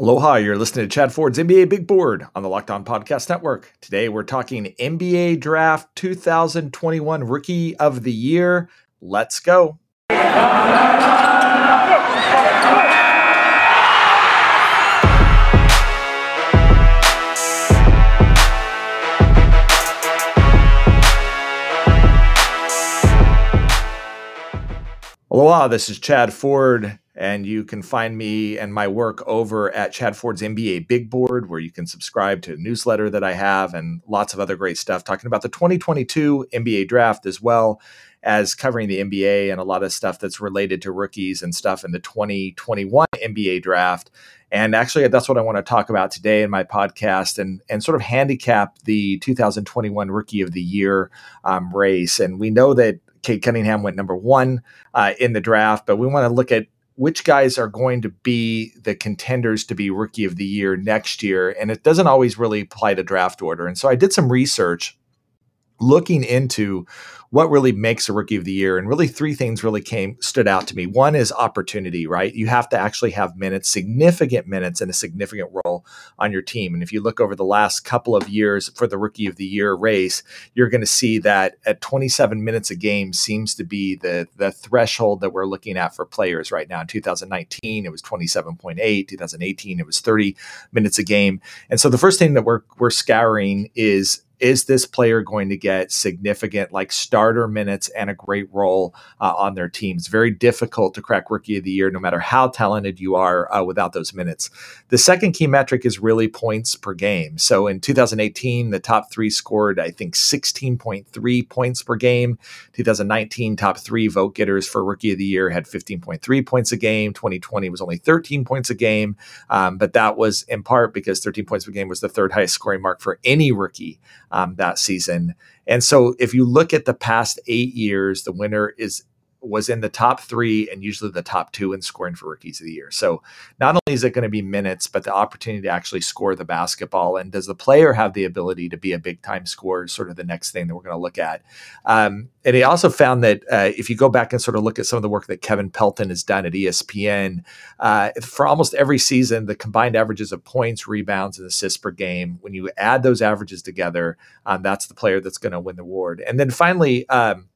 Aloha, you're listening to Chad Ford's NBA Big Board on the Locked On Podcast Network. Today we're talking NBA Draft 2021 Rookie of the Year. Let's go. Aloha, this is Chad Ford and you can find me and my work over at Chad Ford's NBA Big Board, where you can subscribe to a newsletter that I have and lots of other great stuff talking about the 2022 NBA draft as well as covering the NBA and a lot of stuff that's related to rookies and stuff in the 2021 NBA draft. And actually, that's what I want to talk about today in my podcast and, and sort of handicap the 2021 Rookie of the Year um, race. And we know that Cade Cunningham went number one uh, in the draft, but we want to look at which guys are going to be the contenders to be rookie of the year next year. And it doesn't always really apply to draft order. And so I did some research looking into what really makes a rookie of the year and really three things really came stood out to me. One is opportunity right? You have to actually have minutes significant minutes and a significant role on your team. And if you look over the last couple of years for the rookie of the year race you're going to see that at 27 minutes a game seems to be the the threshold that we're looking at for players right now. In 2019 it was 27.8 2018 it was 30 minutes a game. And so the first thing that we're we're scouring is is this player going to get significant like starter minutes and a great role uh, on their team? It's very difficult to crack rookie of the year, no matter how talented you are uh, without those minutes. The second key metric is really points per game. So in 2018, the top three scored, I think, 16.3 points per game. 2019, top three vote getters for rookie of the year had 15.3 points a game. 2020 was only 13 points a game. Um, but that was in part because 13 points per game was the third highest scoring mark for any rookie um, that season. And so if you look at the past eight years, the winner is was in the top three and usually the top two in scoring for rookies of the year. So not only is it going to be minutes, but the opportunity to actually score the basketball. And does the player have the ability to be a big time scorer? Sort of the next thing that we're going to look at. Um, and he also found that uh, if you go back and sort of look at some of the work that Kevin Pelton has done at ESPN, uh, for almost every season, the combined averages of points, rebounds, and assists per game, when you add those averages together, um, that's the player that's going to win the award. And then finally, um,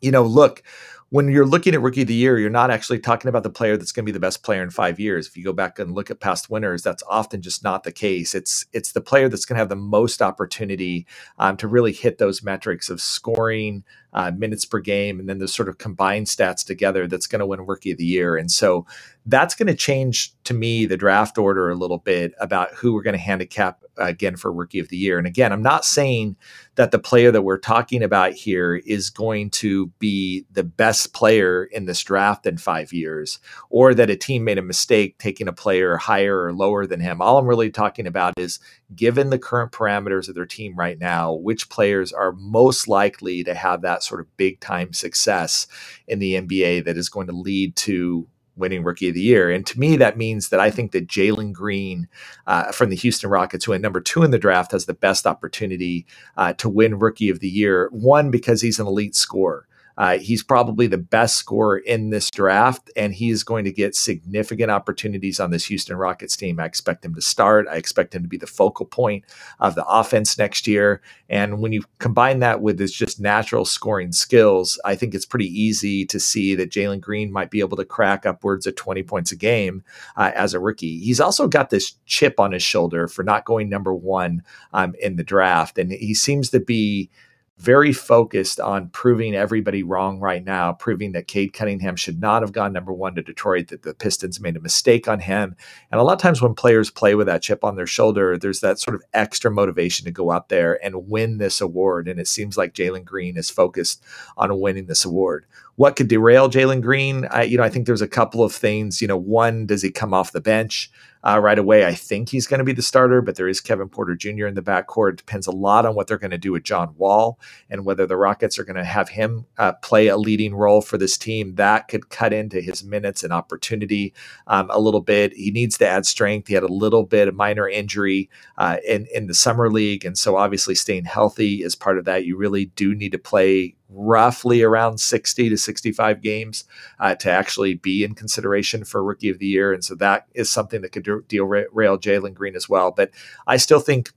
you know, look, when you're looking at rookie of the year, you're not actually talking about the player that's going to be the best player in five years. If you go back and look at past winners, that's often just not the case. It's it's the player that's going to have the most opportunity um, to really hit those metrics of scoring, uh, minutes per game, and then the sort of combined stats together that's going to win Rookie of the Year. And so that's going to change to me the draft order a little bit about who we're going to handicap again for Rookie of the Year. And again, I'm not saying that the player that we're talking about here is going to be the best player in this draft in five years, or that a team made a mistake taking a player higher or lower than him. All I'm really talking about is given the current parameters of their team right now, which players are most likely to have that sort of big time success in the NBA that is going to lead to winning rookie of the year. And to me, that means that I think that Jalen Green uh, from the Houston Rockets, who went number two in the draft, has the best opportunity uh, to win rookie of the year. One, because he's an elite scorer. Uh, he's probably the best scorer in this draft, and he is going to get significant opportunities on this Houston Rockets team. I expect him to start. I expect him to be the focal point of the offense next year. And when you combine that with his just natural scoring skills, I think it's pretty easy to see that Jalen Green might be able to crack upwards of 20 points a game uh, as a rookie. He's also got this chip on his shoulder for not going number one um, in the draft, and he seems to be very focused on proving everybody wrong right now, proving that Cade Cunningham should not have gone number one to Detroit, that the Pistons made a mistake on him. And a lot of times when players play with that chip on their shoulder, there's that sort of extra motivation to go out there and win this award. And it seems like Jalen Green is focused on winning this award. What could derail Jalen Green? I, you know, I think there's a couple of things. You know, one, does he come off the bench? Uh, right away. I think he's going to be the starter, but there is Kevin Porter Jr. in the backcourt. It depends a lot on what they're going to do with John Wall and whether the Rockets are going to have him uh, play a leading role for this team. That could cut into his minutes and opportunity um, a little bit. He needs to add strength. He had a little bit of minor injury uh, in in the summer league, and so obviously staying healthy is part of that. You really do need to play roughly around 60 to 65 games uh, to actually be in consideration for rookie of the year. And so that is something that could derail Jalen Green as well. But I still think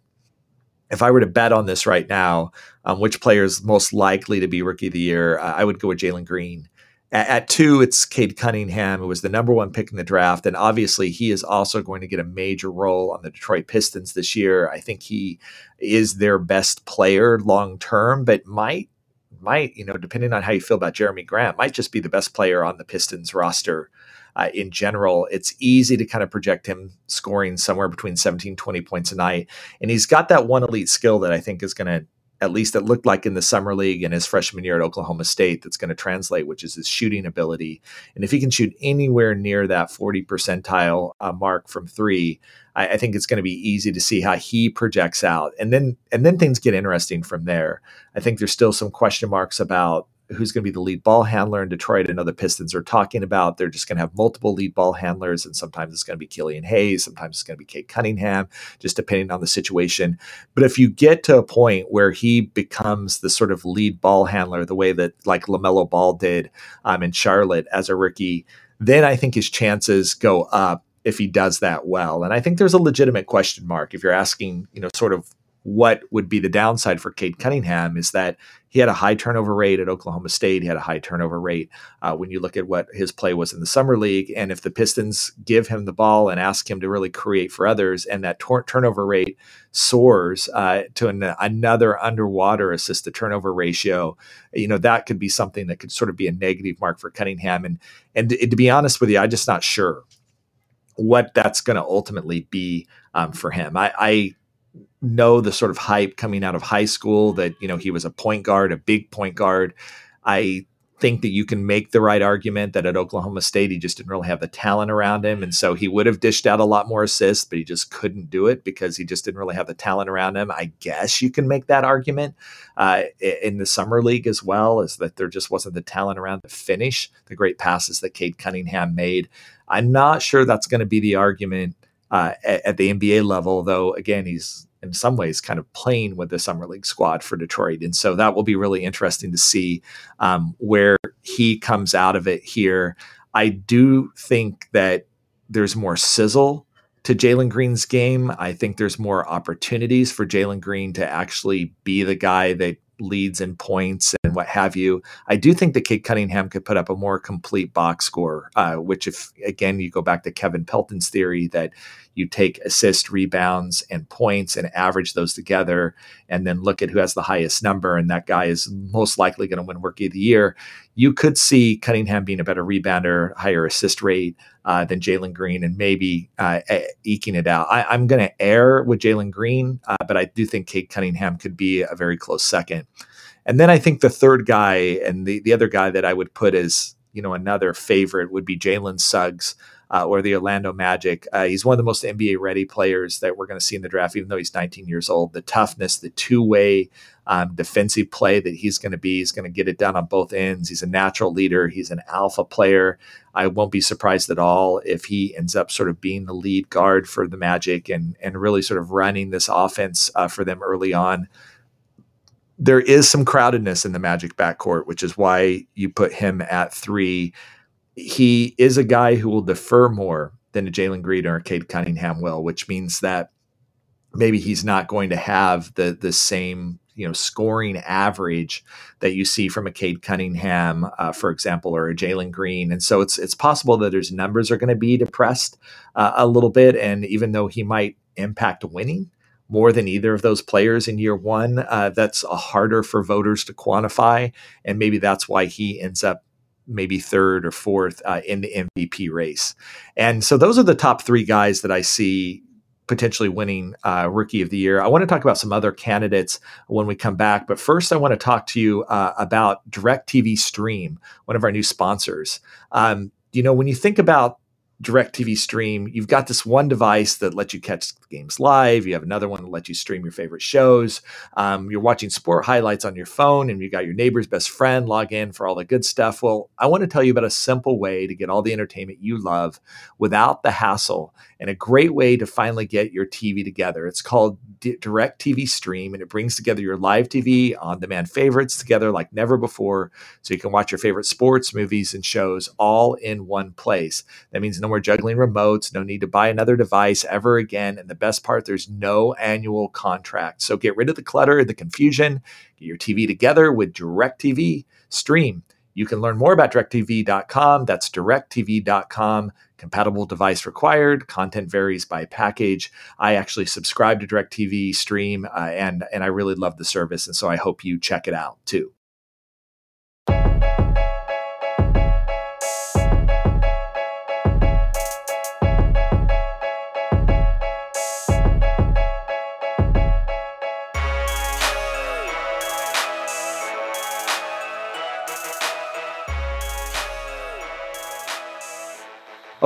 if I were to bet on this right now, um, which player is most likely to be rookie of the year, uh, I would go with Jalen Green. At, at, two, it's Cade Cunningham, who was the number one pick in the draft. And obviously, he is also going to get a major role on the Detroit Pistons this year. I think he is their best player long term, but might might, you know, depending on how you feel about Jerami Grant, might just be the best player on the Pistons roster uh, in general. It's easy to kind of project him scoring somewhere between 17, 20 points a night. And he's got that one elite skill that I think is going to at least it looked like in the summer league and his freshman year at Oklahoma State that's going to translate, which is his shooting ability. And if he can shoot anywhere near that 40 percentile uh, mark from three, I, I think it's going to be easy to see how he projects out. And then and then things get interesting from there. I think there's still some question marks about who's going to be the lead ball handler in Detroit. and other Pistons are talking about they're just going to have multiple lead ball handlers, and sometimes it's going to be Killian Hayes, sometimes it's going to be Cade Cunningham, just depending on the situation. But if you get to a point where he becomes the sort of lead ball handler, the way that like LaMelo Ball did um, in Charlotte as a rookie, then I think his chances go up if he does that well. And I think there's a legitimate question mark if you're asking, you know, sort of what would be the downside for Cade Cunningham is that he had a high turnover rate at Oklahoma State. He had a high turnover rate uh, when you look at what his play was in the summer league. And if the Pistons give him the ball and ask him to really create for others, and that tor- turnover rate soars uh, to an, another underwater assist to turnover ratio, you know that could be something that could sort of be a negative mark for Cunningham. And and to, be honest with you, I'm just not sure what that's going to ultimately be um, for him. I, I know the sort of hype coming out of high school that you know he was a point guard, a big point guard. I think that you can make the right argument that at Oklahoma State he just didn't really have the talent around him, and so he would have dished out a lot more assists, but he just couldn't do it because he just didn't really have the talent around him. I guess you can make that argument uh, in the summer league as well, is that there just wasn't the talent around to finish the great passes that Cade Cunningham made. I'm not sure that's going to be the argument uh, at, at the NBA level, though. Again, he's in some ways kind of playing with the summer league squad for Detroit, and so that will be really interesting to see um, where he comes out of it here. I do think that there's more sizzle to Jalen Green's game. I think there's more opportunities for Jalen Green to actually be the guy that leads in points and what have you. I do think that Cade Cunningham could put up a more complete box score, uh, which, if again you go back to Kevin Pelton's theory that you take assist, rebounds, and points and average those together, and then look at who has the highest number, and that guy is most likely going to win Rookie of the Year. You could see Cunningham being a better rebounder, higher assist rate uh, than Jalen Green, and maybe uh, eking it out. I, am going to err with Jalen Green, uh, but I do think Cade Cunningham could be a very close second. And then I think the third guy and the, the other guy that I would put as you know another favorite would be Jalen Suggs uh, or the Orlando Magic. Uh, he's one of the most NBA ready players that we're going to see in the draft, even though he's 19 years old. The toughness, the two way um, defensive play that he's going to be, he's going to get it done on both ends. He's a natural leader, he's an alpha player. I won't be surprised at all if he ends up sort of being the lead guard for the Magic and, and really sort of running this offense uh, for them early on there is some crowdedness in the Magic backcourt, which is why you put him at three he is a guy who will defer more than a Jalen Green or a Cade Cunningham will, which means that maybe he's not going to have the the same you know scoring average that you see from a Cade Cunningham, uh, for example, or a Jalen Green, and so it's it's possible that his numbers are going to be depressed uh, a little bit, and even though he might impact winning more than either of those players in year one, uh, that's harder for voters to quantify, and maybe that's why he ends up maybe third or fourth uh, in the MVP race. And so those are the top three guys that I see potentially winning uh, Rookie of the Year. I want to talk about some other candidates when we come back, but first I want to talk to you uh, about DirecTV Stream, one of our new sponsors. Um, you know, when you think about DirecTV Stream, you've got this one device that lets you catch games live. You have another one that lets you stream your favorite shows. Um, you're watching sport highlights on your phone, and you got your neighbor's best friend log in for all the good stuff. Well, I want to tell you about a simple way to get all the entertainment you love without the hassle and a great way to finally get your TV together. It's called D- Direct TV Stream, and it brings together your live TV on demand favorites together like never before. So you can watch your favorite sports, movies, and shows all in one place. That means no more juggling remotes, no need to buy another device ever again. And the best part, there's no annual contract. So get rid of the clutter, the confusion, get your TV together with Direct TV Stream. You can learn more about directv.com. That's directv.com. Compatible device required. Content varies by package. I actually subscribe to DirecTV Stream, uh, and and I really love the service, and so I hope you check it out too.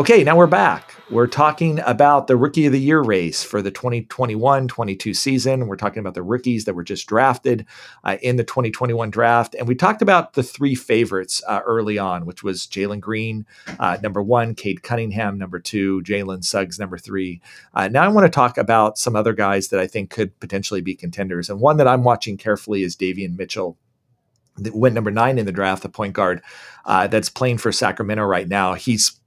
Okay, now we're back. We're talking about the Rookie of the Year race for the 2021 22 season. We're talking about the rookies that were just drafted uh, in the 2021 draft. And we talked about the three favorites uh, early on, which was Jalen Green, uh, number one, Cade Cunningham, number two, Jalen Suggs, number three. Uh, now I want to talk about some other guys that I think could potentially be contenders. And one that I'm watching carefully is Davion Mitchell went number nine in the draft, the point guard uh, that's playing for Sacramento right now. He's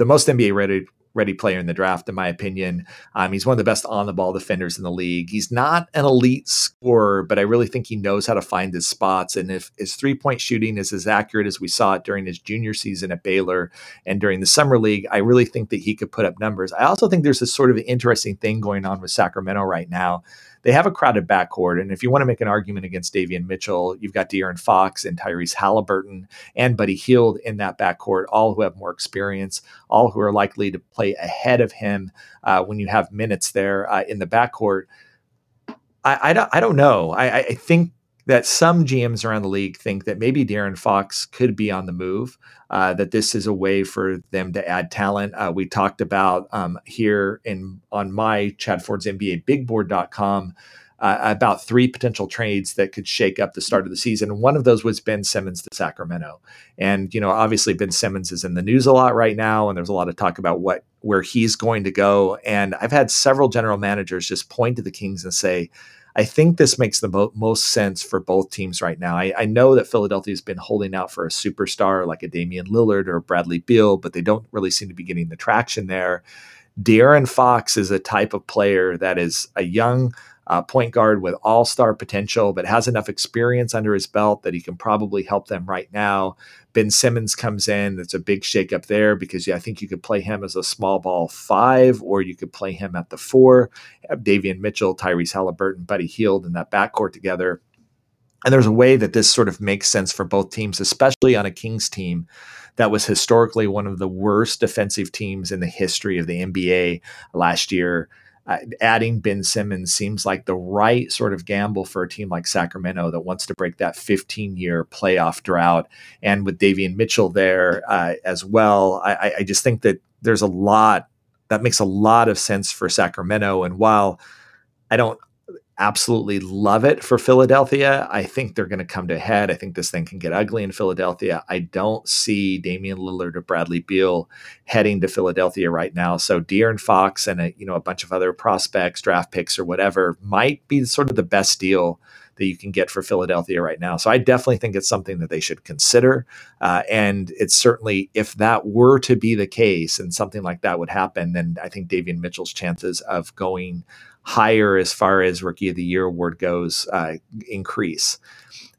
the most NBA ready ready player in the draft, in my opinion. Um, he's one of the best on the ball defenders in the league. He's not an elite scorer, but I really think he knows how to find his spots. And if his three point shooting is as accurate as we saw it during his junior season at Baylor and during the summer league, I really think that he could put up numbers. I also think there's this sort of interesting thing going on with Sacramento right now they have a crowded backcourt. And if you want to make an argument against Davion Mitchell, you've got De'Aaron Fox and Tyrese Halliburton and Buddy Hield in that backcourt, all who have more experience, all who are likely to play ahead of him uh, when you have minutes there uh, in the backcourt. I, I, don't, I don't know. I, I think that some GMs around the league think that maybe De'Aaron Fox could be on the move, uh, that this is a way for them to add talent. Uh, we talked about um, here in on my Chad Ford's NBA bigboard.com uh, about three potential trades that could shake up the start of the season. One of those was Ben Simmons to Sacramento. And, you know, obviously Ben Simmons is in the news a lot right now, and there's a lot of talk about what where he's going to go. And I've had several general managers just point to the Kings and say, I think this makes the mo- most sense for both teams right now. I, I know that Philadelphia has been holding out for a superstar like a Damian Lillard or Bradley Beal, but they don't really seem to be getting the traction there. De'Aaron Fox is a type of player that is a young uh, point guard with all star potential, but has enough experience under his belt that he can probably help them right now. Ben Simmons comes in. It's a big shakeup there because yeah, I think you could play him as a small ball five, or you could play him at the four. Have Davion Mitchell, Tyrese Halliburton, Buddy Hield in that backcourt together. And there's a way that this sort of makes sense for both teams, especially on a Kings team that was historically one of the worst defensive teams in the history of the NBA last year uh, adding Ben Simmons seems like the right sort of gamble for a team like Sacramento that wants to break that 15 year playoff drought. And with Davion Mitchell there uh, as well, I, I just think that there's a lot that makes a lot of sense for Sacramento. And while I don't absolutely love it for Philadelphia. I think they're going to come to a head. I think this thing can get ugly in Philadelphia. I don't see Damian Lillard or Bradley Beal heading to Philadelphia right now. So De'Aaron Fox and a, you know a bunch of other prospects, draft picks or whatever might be sort of the best deal that you can get for Philadelphia right now. So I definitely think it's something that they should consider. Uh, and it's certainly, if that were to be the case and something like that would happen, then I think Davion Mitchell's chances of going higher as far as Rookie of the Year award goes uh, increase.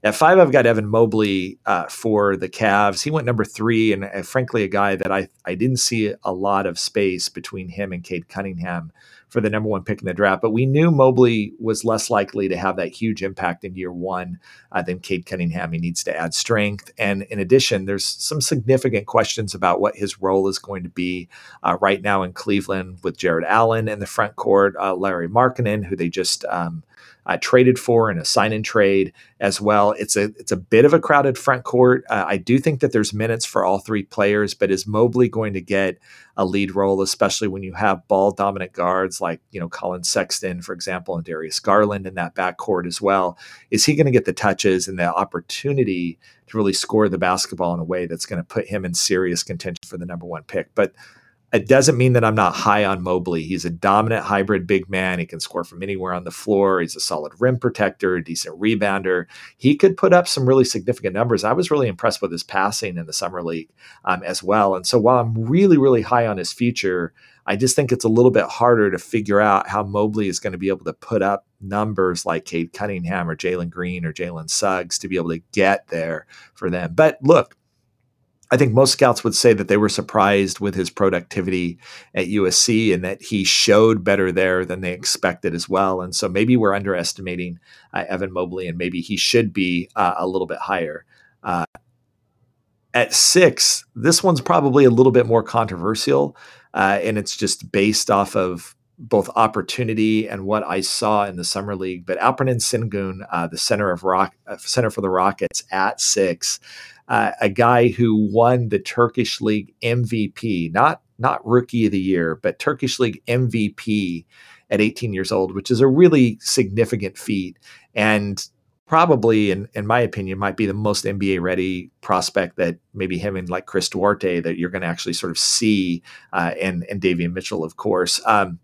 At five, I've got Evan Mobley uh, for the Cavs. He went number three, and uh, frankly, a guy that I, I didn't see a lot of space between him and Cade Cunningham for the number one pick in the draft. But we knew Mobley was less likely to have that huge impact in year one uh, than Cade Cunningham. He needs to add strength. And in addition, there's some significant questions about what his role is going to be uh, right now in Cleveland with Jarrett Allen in the front court, uh, Lauri Markkanen, who they just um, uh, traded for in a sign and trade as well. It's a it's a bit of a crowded front court. Uh, I do think that there's minutes for all three players, but is Mobley going to get a lead role, especially when you have ball dominant guards like you know Collin Sexton, for example, and Darius Garland in that backcourt as well? Is he going to get the touches and the opportunity to really score the basketball in a way that's going to put him in serious contention for the number one pick? But it doesn't mean that I'm not high on Mobley. He's a dominant hybrid big man. He can score from anywhere on the floor. He's a solid rim protector, a decent rebounder. He could put up some really significant numbers. I was really impressed with his passing in the summer league um, as well. And so while I'm really, really high on his future, I just think it's a little bit harder to figure out how Mobley is going to be able to put up numbers like Cade Cunningham or Jalen Green or Jalen Suggs to be able to get there for them. But look, I think most scouts would say that they were surprised with his productivity at USC and that he showed better there than they expected as well. And so maybe we're underestimating uh, Evan Mobley and maybe he should be uh, a little bit higher. Uh, at six, this one's probably a little bit more controversial, uh, and it's just based off of both opportunity and what I saw in the summer league. But Alperen Sengun, uh, the center of Rock, uh, center for the Rockets at six, uh, a guy who won the Turkish League MVP, not not Rookie of the Year, but Turkish League MVP at 18 years old, which is a really significant feat, and probably, in, in my opinion, might be the most NBA ready prospect that maybe him and like Chris Duarte that you're going to actually sort of see, uh, and and Davion Mitchell, of course. Um,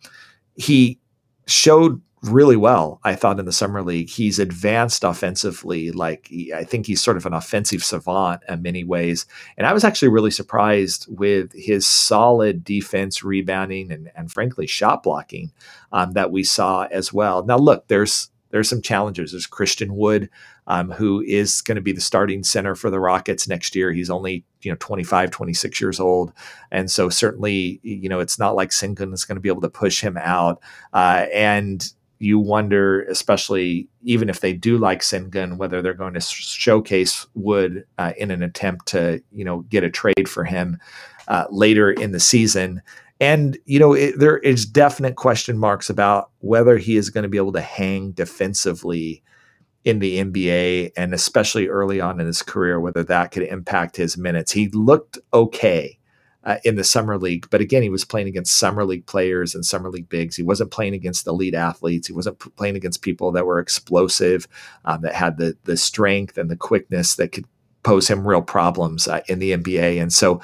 he showed really well, I thought, in the summer league. He's advanced offensively. Like, he, I think he's sort of an offensive savant in many ways. And I was actually really surprised with his solid defense, rebounding, and, and frankly, shot blocking um, that we saw as well. Now, look, there's there's some challenges. There's Christian Wood, um, who is going to be the starting center for the Rockets next year. He's only you know 25, 26 years old, and so certainly you know it's not like Sengun is going to be able to push him out. Uh, and you wonder, especially even if they do like Sengun, whether they're going to showcase Wood uh, in an attempt to, you know, get a trade for him uh, later in the season. And you know, it, there is definite question marks about whether he is going to be able to hang defensively in the NBA, and especially early on in his career, whether that could impact his minutes. He looked okay uh, in the summer league. But again, he was playing against summer league players and summer league bigs. He wasn't playing against elite athletes. He wasn't p- playing against people that were explosive, um, that had the the strength and the quickness that could pose him real problems uh, in the NBA. And so.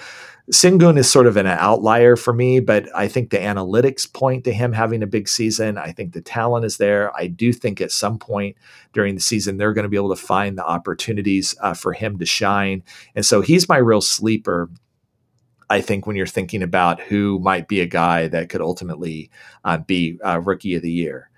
Sengun is sort of an outlier for me, but I think the analytics point to him having a big season. I think the talent is there. I do think at some point during the season, they're going to be able to find the opportunities uh, for him to shine. And so he's my real sleeper I think when you're thinking about who might be a guy that could ultimately uh, be uh, rookie of the year.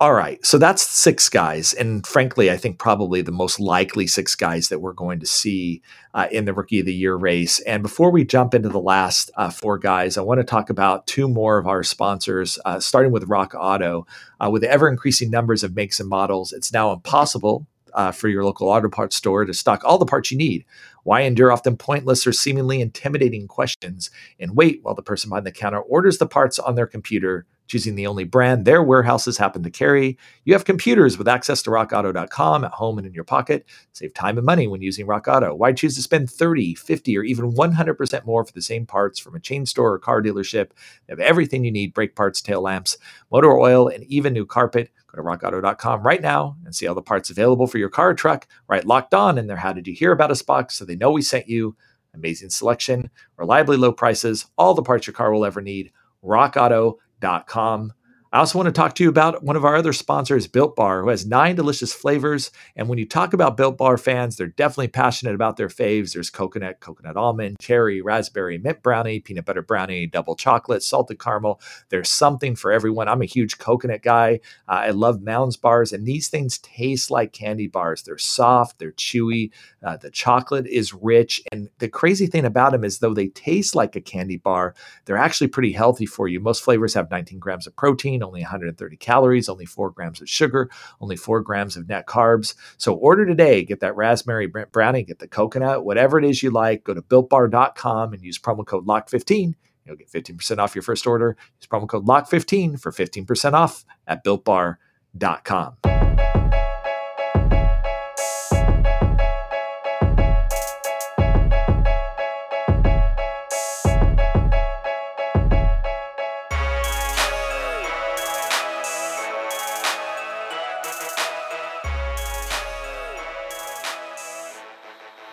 All right, so that's six guys, and frankly, I think probably the most likely six guys that we're going to see uh, in the rookie of the year race. And before we jump into the last uh, four guys, I want to talk about two more of our sponsors, uh, starting with Rock Auto. Uh, with ever increasing numbers of makes and models, it's now impossible uh, for your local auto parts store to stock all the parts you need. Why endure often pointless or seemingly intimidating questions and wait while the person behind the counter orders the parts on their computer choosing the only brand their warehouses happen to carry. You have computers with access to rockauto.com at home and in your pocket. Save time and money when using Rock Auto. Why choose to spend 30, 50, or even 100% more for the same parts from a chain store or car dealership? They have everything you need brake parts, tail lamps, motor oil, and even new carpet. Go to rockauto.com right now and see all the parts available for your car or truck. Right locked on in their How Did You Hear About Us box so they know we sent you. Amazing selection, reliably low prices, all the parts your car will ever need. RockAuto.com dot com. I also want to talk to you about one of our other sponsors, Built Bar, who has nine delicious flavors. And when you talk about Built Bar fans, they're definitely passionate about their faves. There's coconut, coconut almond, cherry, raspberry, mint brownie, peanut butter brownie, double chocolate, salted caramel. There's something for everyone. I'm a huge coconut guy. Uh, I love Mounds bars, and these things taste like candy bars. They're soft, they're chewy. Uh, the chocolate is rich. And the crazy thing about them is, though they taste like a candy bar, they're actually pretty healthy for you. Most flavors have 19 grams of protein protein, only 130 calories, only four grams of sugar, only four grams of net carbs. So order today. Get that raspberry brownie, get the coconut, whatever it is you like. Go to builtbar.com and use promo code LOCK15. You'll get 15% off your first order. Use promo code LOCK15 for 15% off at builtbar.com.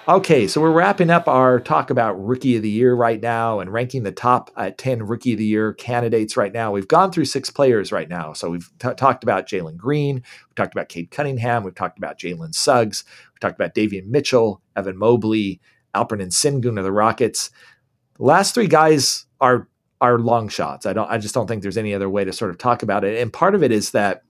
Okay, so we're wrapping up our talk about Rookie of the Year right now and ranking the top uh, 10 Rookie of the Year candidates right now. We've gone through six players right now. So we've t- talked about Jalen Green, we've talked about Cade Cunningham, we've talked about Jalen Suggs, we've talked about Davion Mitchell, Evan Mobley, Alperen Sengun of the Rockets. The last three guys are are long shots. I don't I just don't think there's any other way to sort of talk about it. And part of it is that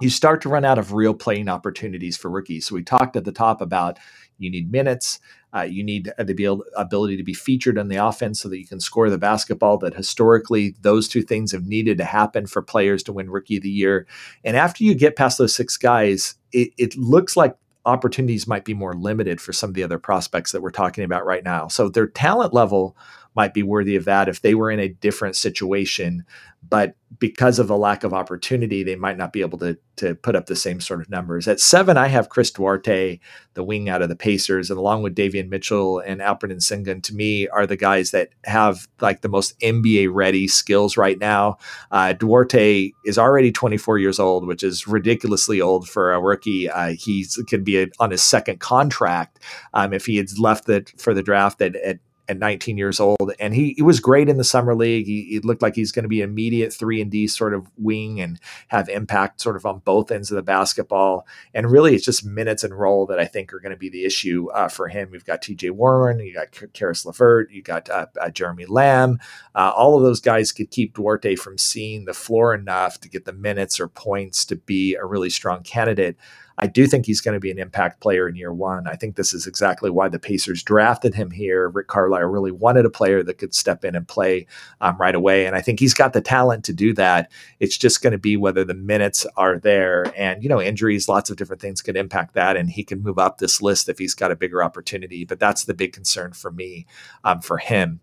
you start to run out of real playing opportunities for rookies. So we talked at the top about you need minutes. Uh, you need the ability to be featured on the offense so that you can score the basketball. That historically, those two things have needed to happen for players to win Rookie of the Year. And after you get past those six guys, it, it looks like opportunities might be more limited for some of the other prospects that we're talking about right now. So their talent level might be worthy of that if they were in a different situation. But because of the lack of opportunity, they might not be able to, to put up the same sort of numbers. At seven, I have Chris Duarte, the wing out of the Pacers, and along with Davion Mitchell and Alperen Sengun, to me, are the guys that have like the most NBA ready skills right now. Uh, Duarte is already 24 years old, which is ridiculously old for a rookie. Uh, he could be a, on his second contract um, if he had left it for the draft at, at at 19 years old, and he, he was great in the summer league. He, he looked like he's going to be immediate three and D sort of wing and have impact sort of on both ends of the basketball. And really, it's just minutes and role that I think are going to be the issue uh, for him. We've got T.J. Warren, you got Caris LeVert, you got uh, uh, Jeremy Lamb. Uh, all of those guys could keep Duarte from seeing the floor enough to get the minutes or points to be a really strong candidate. I do think he's going to be an impact player in year one. I think this is exactly why the Pacers drafted him here. Rick Carlisle really wanted a player that could step in and play um, right away. And I think he's got the talent to do that. It's just going to be whether the minutes are there. And, you know, injuries, lots of different things could impact that. And he can move up this list if he's got a bigger opportunity. But that's the big concern for me um, for him.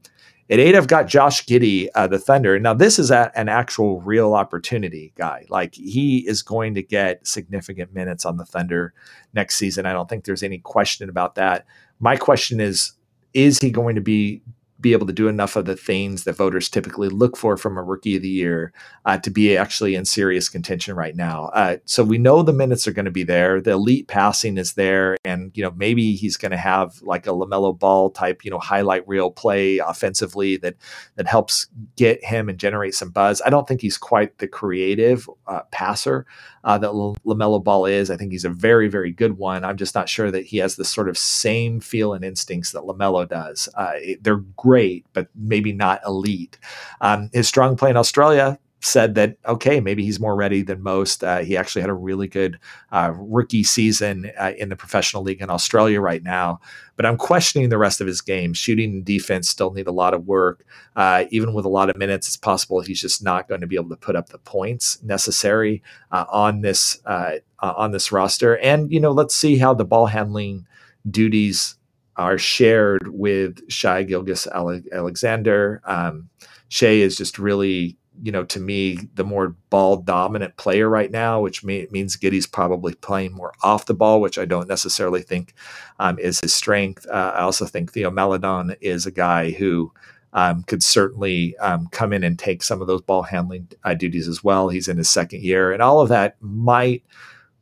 At eight, I've got Josh Giddey, uh, the Thunder. Now, this is a, an actual real opportunity guy. Like he is going to get significant minutes on the Thunder next season. I don't think there's any question about that. My question is, is he going to be be able to do enough of the things that voters typically look for from a rookie of the year uh, to be actually in serious contention right now. Uh, so we know the minutes are going to be there. The elite passing is there, and you know maybe he's going to have like a Lamelo Ball type, you know, highlight reel play offensively that that helps get him and generate some buzz. I don't think he's quite the creative uh, passer uh, that LaMelo Ball is. I think he's a very, very good one. I'm just not sure that he has the sort of same feel and instincts that LaMelo does. Uh, they're great, but maybe not elite. Um, his strong play in Australia, said that okay, maybe he's more ready than most. Uh, he actually had a really good uh, rookie season uh, in the professional league in Australia right now. But I'm questioning the rest of his game. Shooting and defense still need a lot of work. Uh, even with a lot of minutes, it's possible he's just not going to be able to put up the points necessary uh, on this uh, on this roster. And you know, let's see how the ball handling duties are shared with Shai Gilgis Alexander. Um, Shai is just really you know, to me, the more ball dominant player right now, which may, means Giddey's probably playing more off the ball, which I don't necessarily think um, is his strength. Uh, I also think Theo Maledon is a guy who um, could certainly um, come in and take some of those ball handling uh, duties as well. He's in his second year, and all of that might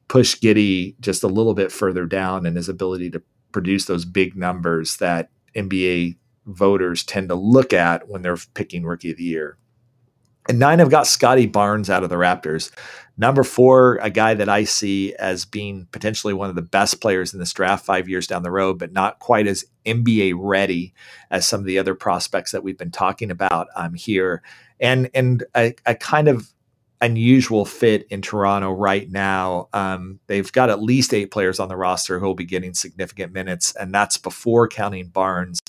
push Giddey just a little bit further down in his ability to produce those big numbers that NBA voters tend to look at when they're picking rookie of the year. And nine, I've got Scottie Barnes out of the Raptors. Number four, a guy that I see as being potentially one of the best players in this draft five years down the road, but not quite as NBA ready as some of the other prospects that we've been talking about um, here. And and a, a kind of unusual fit in Toronto right now. Um, they've got at least eight players on the roster who will be getting significant minutes, and that's before counting Barnes.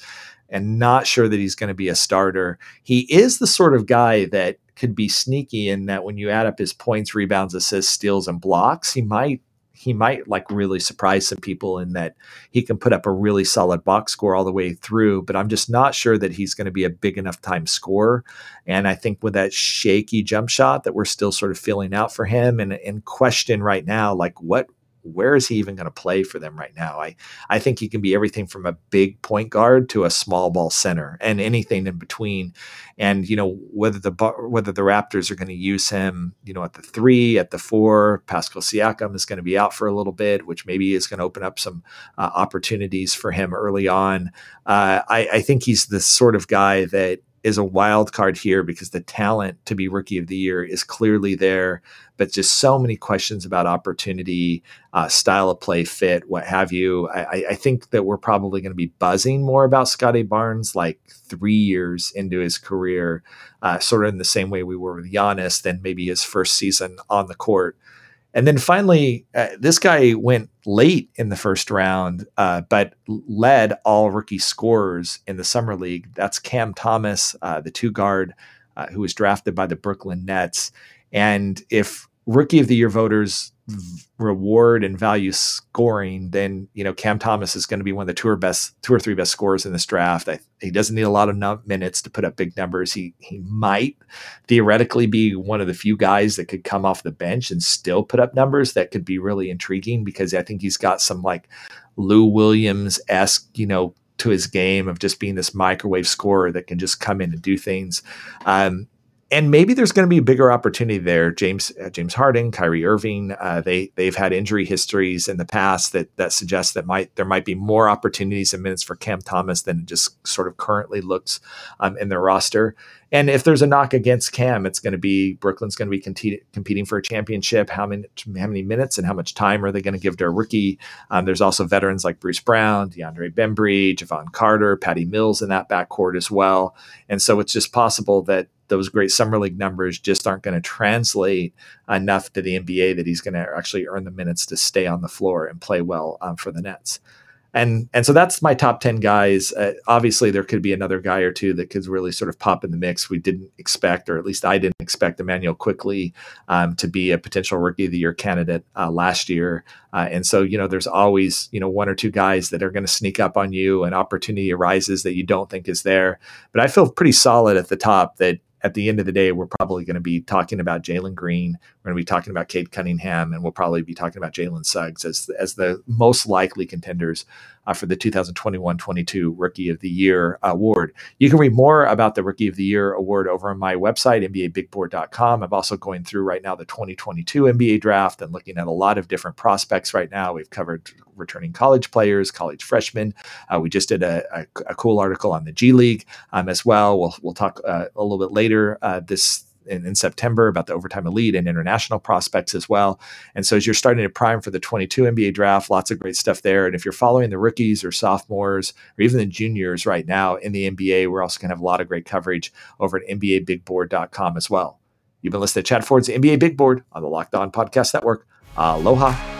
And not sure that he's going to be a starter. He is the sort of guy that could be sneaky in that when you add up his points, rebounds, assists, steals, and blocks, he might he might like really surprise some people in that he can put up a really solid box score all the way through. But I'm just not sure that he's going to be a big enough time scorer. And I think with that shaky jump shot that we're still sort of feeling out for him and in question right now, like what where is he even going to play for them right now? I, I think he can be everything from a big point guard to a small ball center and anything in between. And you know whether the whether the Raptors are going to use him, you know, at the three, at the four. Pascal Siakam is going to be out for a little bit, which maybe is going to open up some uh, opportunities for him early on. Uh, I, I think he's the sort of guy that is a wild card here because the talent to be rookie of the year is clearly there, but just so many questions about opportunity, uh, style of play, fit, what have you. I, I think that we're probably going to be buzzing more about Scottie Barnes like three years into his career, uh, sort of in the same way we were with Giannis, than maybe his first season on the court. And then finally, uh, this guy went late in the first round, uh, but led all rookie scorers in the summer league. That's Cam Thomas, uh, the two guard uh, who was drafted by the Brooklyn Nets. And if rookie of the year voters reward and value scoring, then you know Cam Thomas is going to be one of the two or best, two or three best scorers in this draft. I, he doesn't need a lot of minutes to put up big numbers. He he might theoretically be one of the few guys that could come off the bench and still put up numbers that could be really intriguing because I think he's got some like Lou Williams esque, you know, to his game of just being this microwave scorer that can just come in and do things. Um, and maybe there's going to be a bigger opportunity there. James uh, James Harden, Kyrie Irving, uh, they they've had injury histories in the past that that suggest that might there might be more opportunities and minutes for Cam Thomas than it just sort of currently looks um, in their roster. And if there's a knock against Cam, it's going to be Brooklyn's going to be competing competing for a championship. How many how many minutes and how much time are they going to give to a rookie? Um, there's also veterans like Bruce Brown, DeAndre Bembry, Jevon Carter, Patty Mills in that backcourt as well. And so it's just possible that those great summer league numbers just aren't going to translate enough to the NBA that he's going to actually earn the minutes to stay on the floor and play well um, for the Nets. And and so that's my top 10 guys. Uh, obviously there could be another guy or two that could really sort of pop in the mix. We didn't expect or at least i didn't expect Immanuel Quickley um, to be a potential rookie of the year candidate uh, last year. Uh, and so you know there's always you know one or two guys that are going to sneak up on you and opportunity arises that you don't think is there. But i feel pretty solid at the top that at the end of the day, we're probably going to be talking about Jalen Green. We're going to be talking about Cade Cunningham, and we'll probably be talking about Jalen Suggs as as the most likely contenders uh, for the 2021-22 Rookie of the Year award. You can read more about the Rookie of the Year award over on my website, NBABigBoard.com. I'm also going through right now the 2022 NBA draft and looking at a lot of different prospects right now. We've covered returning college players, college freshmen. Uh, we just did a, a, a, cool article on the G League um, as well. We'll we'll talk uh, a little bit later uh, this. In, in, September about the overtime elite and international prospects as well. And so as you're starting to prime for the 22 NBA draft, lots of great stuff there. And if you're following the rookies or sophomores or even the juniors right now in the NBA, we're also going to have a lot of great coverage over at NBABigBoard.com as well. You've been listening to Chad Ford's NBA Big Board on the Locked On Podcast Network. Aloha.